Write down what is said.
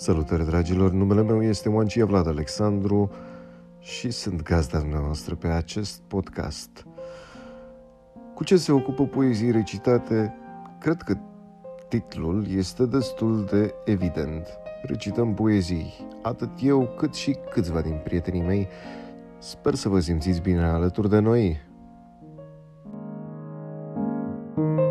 Salutări, dragilor! Numele meu este Oancia Vlad Alexandru și sunt gazda noastră pe acest podcast. Cu ce se ocupă poezii recitate? Cred că titlul este destul de evident. Recităm poezii, atât eu cât și câțiva din prietenii mei. Sper să vă simțiți bine alături de noi. thank you